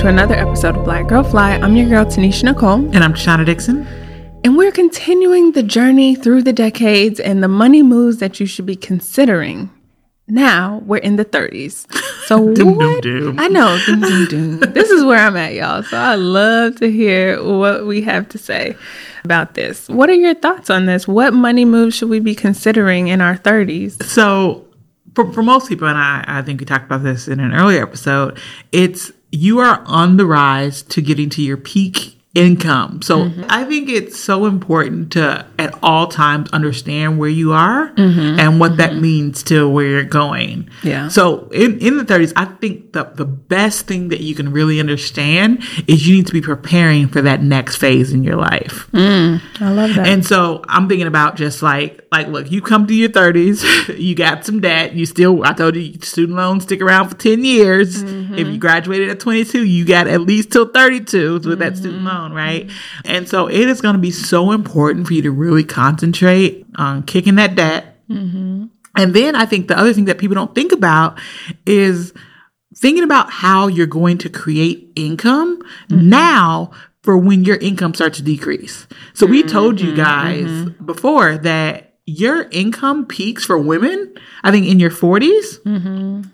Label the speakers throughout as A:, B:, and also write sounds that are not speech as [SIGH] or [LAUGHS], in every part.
A: To another episode of Black Girl Fly. I'm your girl, Tanisha Nicole.
B: And I'm Shauna Dixon.
A: And we're continuing the journey through the decades and the money moves that you should be considering. Now we're in the 30s. So [LAUGHS]
B: Doom,
A: what?
B: doom, doom.
A: I know. Doom, doom, doom. [LAUGHS] this is where I'm at, y'all. So I love to hear what we have to say about this. What are your thoughts on this? What money moves should we be considering in our 30s?
B: So, for, for most people, and I, I think we talked about this in an earlier episode, it's you are on the rise to getting to your peak income. So, mm-hmm. I think it's so important to at all times understand where you are mm-hmm. and what that mm-hmm. means to where you're going.
A: Yeah.
B: So, in, in the 30s, I think the, the best thing that you can really understand is you need to be preparing for that next phase in your life. Mm.
A: I love that.
B: And so I'm thinking about just like, like, look, you come to your 30s, [LAUGHS] you got some debt. You still, I told you, student loans stick around for 10 years. If you graduated at 22, you got at least till 32 with that student loan, right? And so it is going to be so important for you to really concentrate on kicking that debt. Mm-hmm. And then I think the other thing that people don't think about is thinking about how you're going to create income mm-hmm. now for when your income starts to decrease. So we told you mm-hmm. guys before that your income peaks for women, I think in your 40s,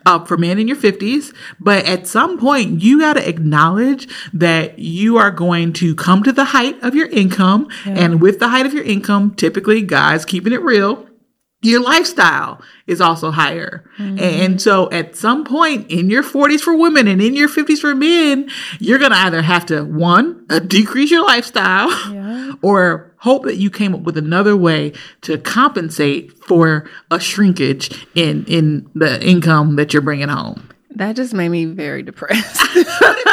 B: uh, for men in your 50s. But at some point, you got to acknowledge that you are going to come to the height of your income. And with the height of your income, typically, guys, keeping it real, your lifestyle is also higher. And so at some point in your 40s for women and in your 50s for men, you're going to either have to, one, uh, [LAUGHS] decrease your lifestyle
A: Yeah.
B: or hope that you came up with another way to compensate for a shrinkage in, in the income that you're bringing home.
A: that just made me very depressed. [LAUGHS]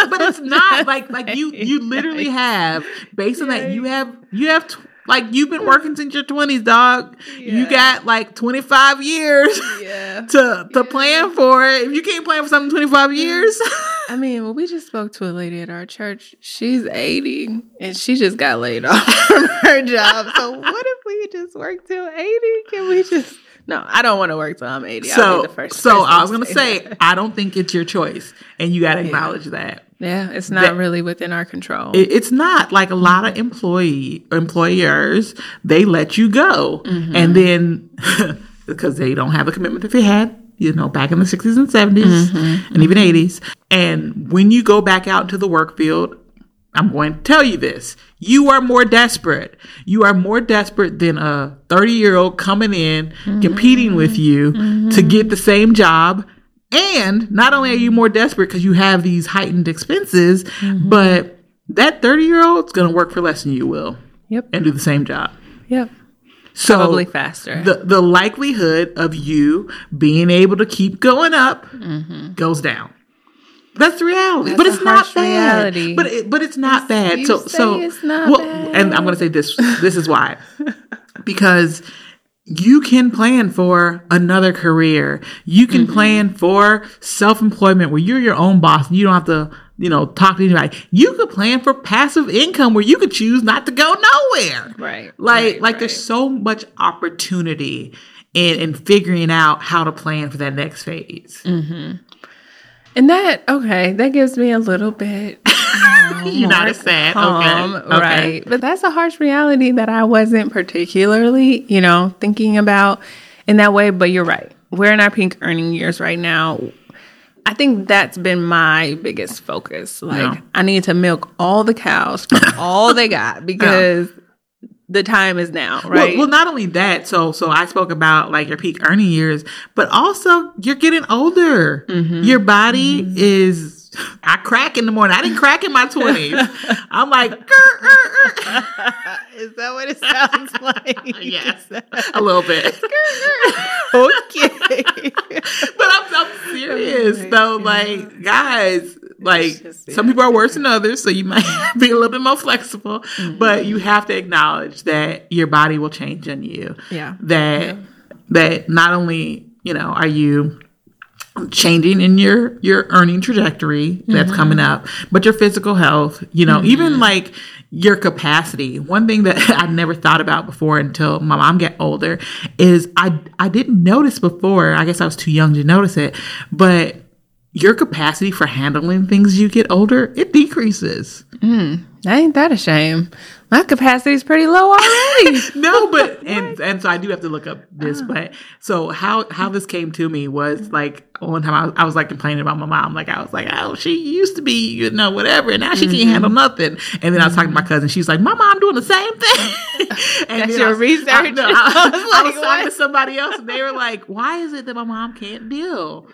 B: but it's not like like you [LAUGHS] you literally have based on that you have you have like you've been working since your 20s dog you got like 25 years
A: yeah. [LAUGHS]
B: to to plan for it if you can't plan for something 25 years [LAUGHS]
A: I mean, well, we just spoke to a lady at our church. She's 80 and she just got laid [LAUGHS] off from her job. So what if we just work till 80? Can we just No, I don't want to work till I'm 80. I'll
B: so
A: be the first
B: so i was gonna say i don't think it's your choice and you got to acknowledge that
A: Yeah, it's not
B: that-
A: really within our control.
B: It- it's not like a lot of employee employers they let you go
A: Mm-hmm.
B: and then [LAUGHS] because they don't have a commitment that they had you know back in the 60s and 70s
A: Mm-hmm.
B: and even 80s and when you go back out into the work field i'm going to tell you this you are more desperate you are more desperate than a 30 year old coming in
A: Mm-hmm.
B: competing with you to get the same job and not only are you more desperate because you have these heightened expenses,
A: Mm-hmm.
B: but that 30 year old's going to work for less than you will
A: yep.
B: and do the same job.
A: Yep.
B: So
A: Probably faster.
B: The, the likelihood of you being able to keep going up goes down. That's the reality,
A: Mm-hmm. That's
B: but it's not bad.
A: reality.
B: But it, but it's not bad.
A: you
B: So so
A: it's not
B: well,
A: bad.
B: and I'm going to say this. This is why, [LAUGHS] because you can plan for another career. You can
A: Mm-hmm.
B: plan for self employment where you're your own boss and you don't have to you know talk to anybody. You could plan for passive income where you could choose not to go nowhere.
A: Right,
B: Like
A: right,
B: like there's so much opportunity in in figuring out how to plan for that next phase.
A: Mm. And that, okay, that gives me a little bit. [LAUGHS]
B: You're not as sad.
A: calm,
B: Okay. Okay.
A: Right. But that's a harsh reality that I wasn't particularly, you know, thinking about in that way. But you're right. We're in our peak earning years right now. I think that's been my biggest focus. Like. I need to milk all the cows for all they got [LAUGHS] because the time is now, right?
B: well, not only that. So, so I spoke about like your peak earning years, but also you're getting older.
A: Mm-hmm.
B: Your body is. I crack in the morning. I didn't crack in my twenties. [LAUGHS] I'm like, [LAUGHS]
A: is that what it sounds [LAUGHS] like?
B: yes, a little bit.
A: okay.
B: but I'm, I'm serious though. Like, guys, like
A: just-
B: some people are worse than others, so you [LAUGHS] might [LAUGHS] be a little bit more flexible.
A: Mm-hmm.
B: But you have to acknowledge that your body will change in you.
A: Yeah.
B: That that not only you know are you changing in your your earning trajectory that's
A: Mm-hmm.
B: coming up but your physical health you know even like your capacity one thing that [LAUGHS] i never thought about before until my mom got older is i i didn't notice before i guess i was too young to notice it but your capacity for handling things as you get older, it decreases.
A: Mm, ain't that a shame? My capacity is pretty low already. [LAUGHS]
B: no, but [LAUGHS] and and so I do have to look up this. Oh. But so how how this came to me was like one time I was, I was like complaining about my mom. Like I was like, oh, she used to be you know whatever, and now she can't mm-hmm. handle nothing. And then I was talking to my cousin. She's like, my mom doing the same thing. [LAUGHS] and
A: That's your
B: I was-
A: research?
B: I, no, I,
A: I was
B: I
A: like,
B: was talking to somebody else, and they were like, why is it that my mom can't deal?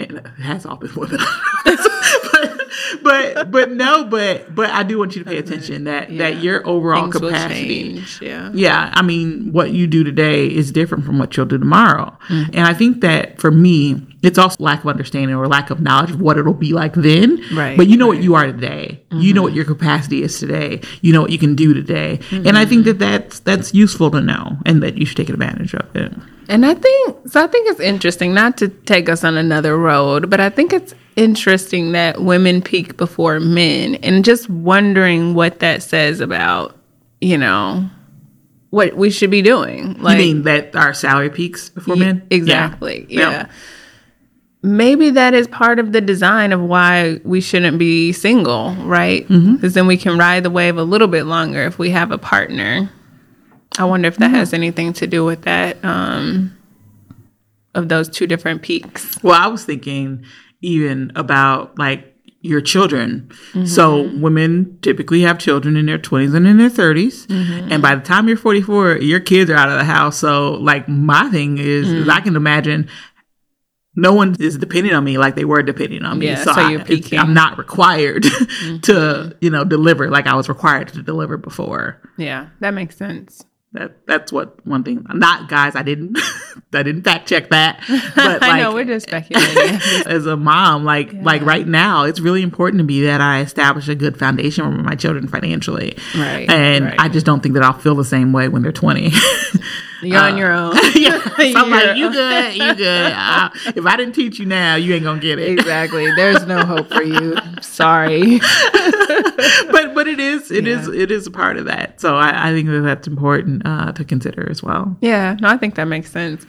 B: And it has all been women. but, but but no, but but I do want you to pay attention that
A: Yeah.
B: that your overall
A: Things
B: capacity.
A: Yeah.
B: Yeah, I mean, what you do today is different from what you'll do tomorrow.
A: Mm-hmm.
B: And I think that for me, it's also lack of understanding or lack of knowledge of what it'll be like then.
A: Right,
B: But you know what
A: right. Mm-hmm.
B: you are today. You know what your capacity is today. You know what you can do today. And I
A: Mm-hmm.
B: think that that's that's useful to know and that you should take advantage of it.
A: And I think so. I think it's interesting not to take us on another road, but I think it's interesting that women peak before men, and just wondering what that says about you know what we should be doing. Like
B: you mean that our salary peaks before men?
A: Exactly.
B: Yeah.
A: Yeah. Maybe that is part of the design of why we shouldn't be single, right? Because
B: Mm-hmm.
A: then we can ride the wave a little bit longer if we have a partner. I wonder if that has anything to do with that, um, of those two different peaks.
B: Well, I was thinking even about like your children. So women typically have children in their 20s and in their 30s. And by the time you're 44, your kids are out of the house. So like my thing is, is I can imagine no one is depending on me like they were depending on me.
A: Yeah,
B: so
A: so
B: I, I'm not required [LAUGHS] to, mm-hmm. you know, deliver like I was required to deliver before.
A: Yeah, that makes sense.
B: That that's what one thing. Not guys, I didn't [LAUGHS] I didn't fact check that. But [LAUGHS]
A: I know we're just speculating. [LAUGHS]
B: as a mom like like right now it's really important to me that i establish a good foundation for my children financially
A: Right,
B: and
A: right.
B: i just don't think that i'll feel the same way when they're 20
A: You're on your own.
B: yeah so i'm like you good you good Uh, if i didn't teach you now you ain't gonna get it
A: Exactly. There's no hope for you. Sorry. [LAUGHS]
B: but but it is it is
A: Yeah.
B: it is a part of that so i, I think that that's important uh, to consider as well
A: Yeah, no, I think that makes sense.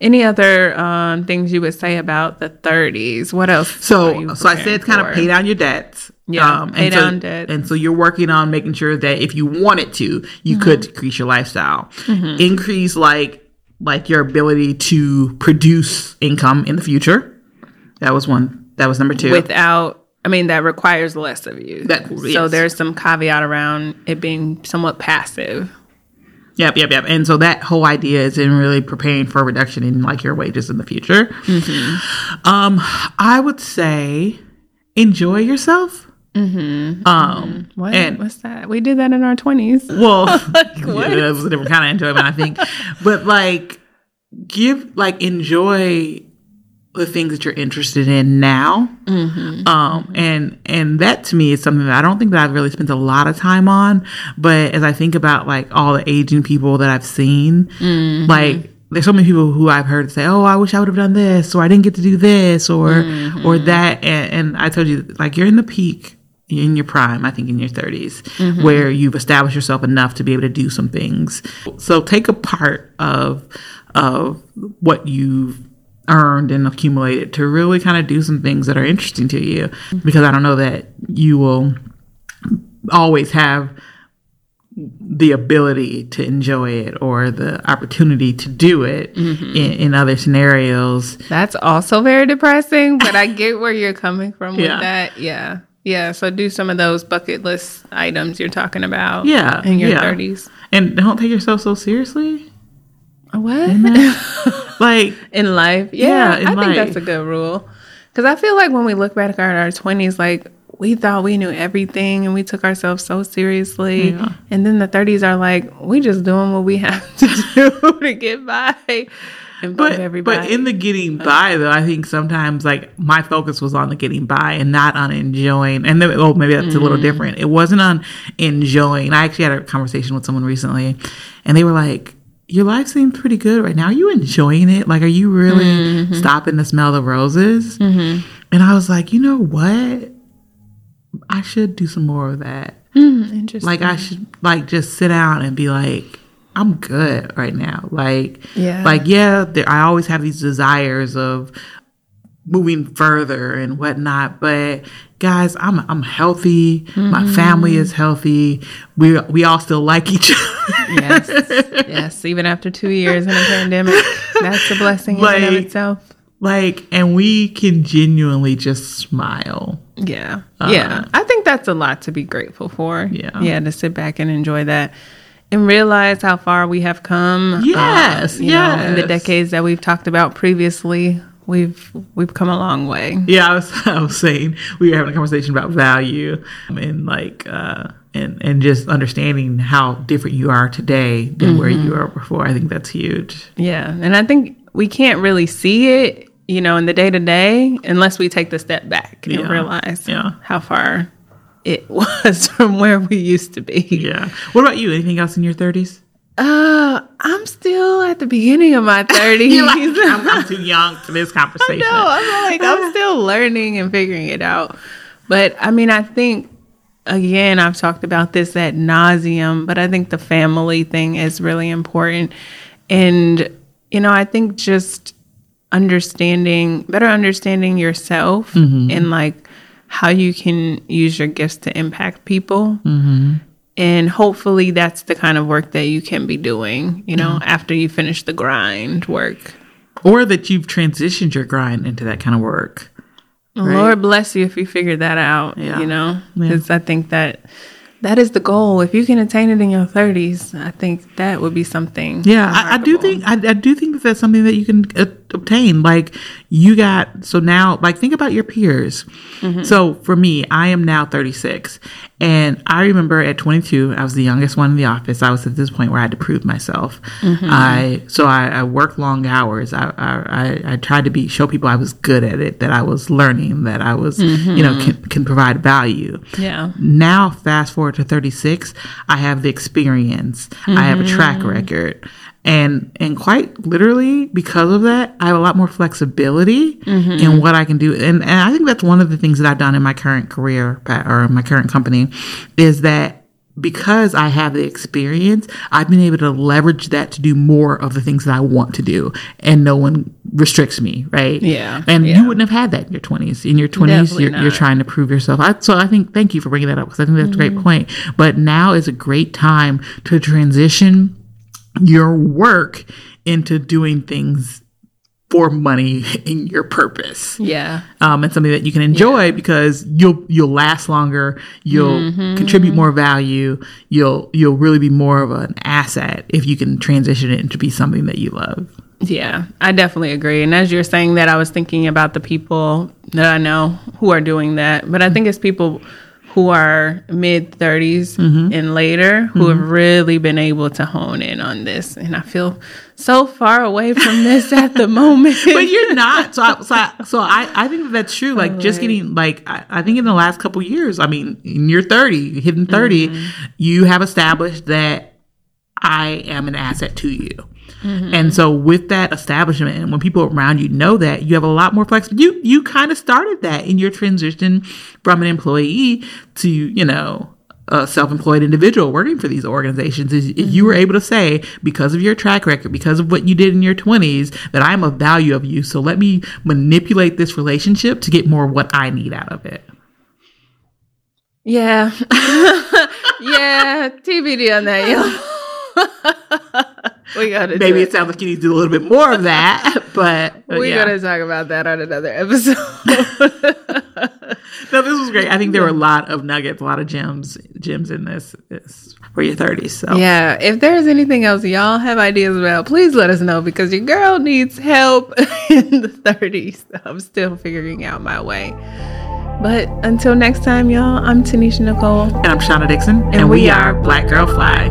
A: Any other um, things you would say about the 30s? What else?
B: So, so I said it's kind of pay down your debts. Um,
A: Yeah,
B: and
A: pay
B: so-
A: down debt.
B: And so you're working on making sure that if you wanted to, you
A: Mm-hmm.
B: could decrease your lifestyle, increase like like your ability to produce income in the future. That was one. That was number two.
A: without. I mean, that requires less of you.
B: That-
A: So there's some caveat around it being somewhat passive.
B: Yep, yep, yep. And so that whole idea is in really preparing for a reduction in like your wages in the future.
A: Mm-hmm.
B: Um, I would say enjoy yourself. Mm-hmm. Um,
A: What?
B: and
A: What's that? We did that in our 20s. [LAUGHS]
B: Well, [LAUGHS]
A: what? [LAUGHS]
B: yeah, that was a different kind of enjoyment, I think. but like, give like enjoy the things that you're interested in now. Mm-hmm. Um, and and that to me is something that I don't think that I've really spent a lot of time on. But as I think about like all the aging people that I've seen, mm-hmm. like. There's so many people who I've heard say, "Oh, I wish I would have done this," or "I didn't get to do this," or mm-hmm. or that. And, and I told you, like, you're in the peak in your prime, I think in your 30s, where you've established yourself enough to be able to do some things. So take a part of of what you've earned and accumulated to really kind of do some things that are interesting to you because I don't know that you will always have the ability to enjoy it or the opportunity to do it mm-hmm. in, in other scenarios.
A: That's also very depressing, but I get where you're coming from with
B: Yeah.
A: that. Yeah. Yeah. So do some of those bucket list items you're talking about.
B: Yeah,
A: In your
B: yeah.
A: 30s.
B: And don't take yourself so seriously.
A: What? [LAUGHS] [LAUGHS]
B: Like
A: in life.
B: Yeah,
A: Yeah,
B: in
A: I think that's a good rule. Because I feel like when we look back at our twenties, like we thought we knew everything and we took ourselves so seriously,
B: Yeah.
A: and then the thirties are like we just doing what we [LAUGHS] have to do to get by and
B: but
A: everybody.
B: but in the getting by though, I think sometimes like my focus was on the getting by and not on enjoying. And then, oh, maybe that's a
A: Mm.
B: little different. It wasn't on enjoying. I actually had a conversation with someone recently, and they were like. Your life seems pretty good right now. Are you enjoying it? Like, are you really
A: Mm-hmm.
B: stopping to smell the roses? And I was like, you know what? I should do some more of that.
A: Mm, interesting.
B: Like, I should like just sit down and be like, I'm good right now. Like,
A: Yeah.
B: like yeah, there, I always have these desires of moving further and whatnot. But guys, I'm I'm healthy. My family is healthy. We we all still like each other.
A: Yes. [LAUGHS] yes. Even after two years in a pandemic, that's a blessing in and of
B: Like-
A: itself.
B: like, and we can genuinely just smile.
A: Yeah. yeah. I think that's a lot to be grateful for.
B: Uh, Yeah.
A: Yeah. To sit back and enjoy that and realize how far we have come. uh,
B: Yes,
A: you know, in the decades that we've talked about previously, we've we've come a long way.
B: Yeah, I was [LAUGHS] I was saying we were having a conversation about value and like uh and and just understanding how different you are today than where you were before. I think that's huge.
A: Yeah. And I think we can't really see it, you know, in the day to day unless we take the step back and
B: Yeah.
A: realize
B: Yeah.
A: how far it [LAUGHS] was from where we used to be.
B: Yeah. What about you? Anything else in your thirties?
A: Uh, I'm still at the beginning of my 30s.
B: Like, I'm, I'm too young for this [LAUGHS] conversation.
A: no, I'm like, I'm still learning and figuring it out. But I mean, I think, again, I've talked about this at nauseum, but I think the family thing is really important. And, you know, I think just understanding, better understanding yourself and like how you can use your gifts to impact people. And hopefully that's the kind of work that you can be doing, you know, after you finish the grind work.
B: Or that you've transitioned your grind into that kind of work.
A: Lord bless you if you figure that out.
B: Yeah.
A: You know,
B: Yeah.
A: because I think that that is the goal. If you can attain it in your thirties, I think that would be something.
B: Yeah, I, I do think I, I do think that that's something that you can uh, obtain. Like you got so now, like think about your peers. Mm-hmm. So for me, I am now 36, and I remember at 22, I was the youngest one in the office. I was at this point where I had to prove myself. Mm-hmm. I so I, I worked long hours. I, I I tried to be show people I was good at it, that I was learning, that I was you know mm-hmm. can, can provide value
A: Yeah.
B: now fast forward to 36 i have the experience i have a track record and and quite literally because of that i have a lot more flexibility in what i can do and, and i think that's one of the things that i've done in my current career or my current company is that because I have the experience, I've been able to leverage that to do more of the things that I want to do, and no one restricts me, right?
A: Yeah,
B: And
A: yeah.
B: you wouldn't have had that in your twenties. In your twenties, you're, you're trying to prove yourself. I, so I think thank you for bringing that up because I think that's a
A: Mm-hmm.
B: great point. But now is a great time to transition your work into doing things for money in your purpose
A: Yeah.
B: um, and something that you can enjoy because you'll you'll last longer, you'll
A: Mm-hmm.
B: contribute more value, you'll you'll really be more of an asset if you can transition it into be something that you love.
A: Yeah, I definitely agree. And as you're saying that, I was thinking about the people that I know who are doing that. But I think it's people who are mid 30s mm-hmm. and later who have mm-hmm. really been able to hone in on this. And I feel so far away from this [LAUGHS] at the moment.
B: But you're not. So I, so I, so I, I think that's true. Like just getting like I, I think in the last couple years, I mean, in your 30, hitting 30, mm-hmm. you have established that I am an asset to you. Mm-hmm. And so with that establishment and when people around you know that, you have a lot more flexibility. You you kind of started that in your transition from an employee to, you know, a self-employed individual working for these organizations is is you were mm-hmm. able to say because of your track record because of what you did in your 20s that i'm of value of you so let me manipulate this relationship to get more of what i need out of it
A: yeah. [LAUGHS] yeah. TBD on that. [LAUGHS] we gotta
B: maybe
A: it.
B: it sounds like you need to do a little bit more of that [LAUGHS] but but
A: We're
B: yeah.
A: gonna talk about that on another episode. [LAUGHS]
B: no this was great i think there were a lot of nuggets a lot of gems gems in this, this for your 30s so
A: yeah, if there's anything else y'all have ideas about, please let us know because your girl needs help [LAUGHS] in the 30s. I'm still figuring out my way. But until next time, y'all, I'm Tanisha Nicole.
B: and i'm shauna dixon and,
A: we
B: we
A: are
B: are black girl fly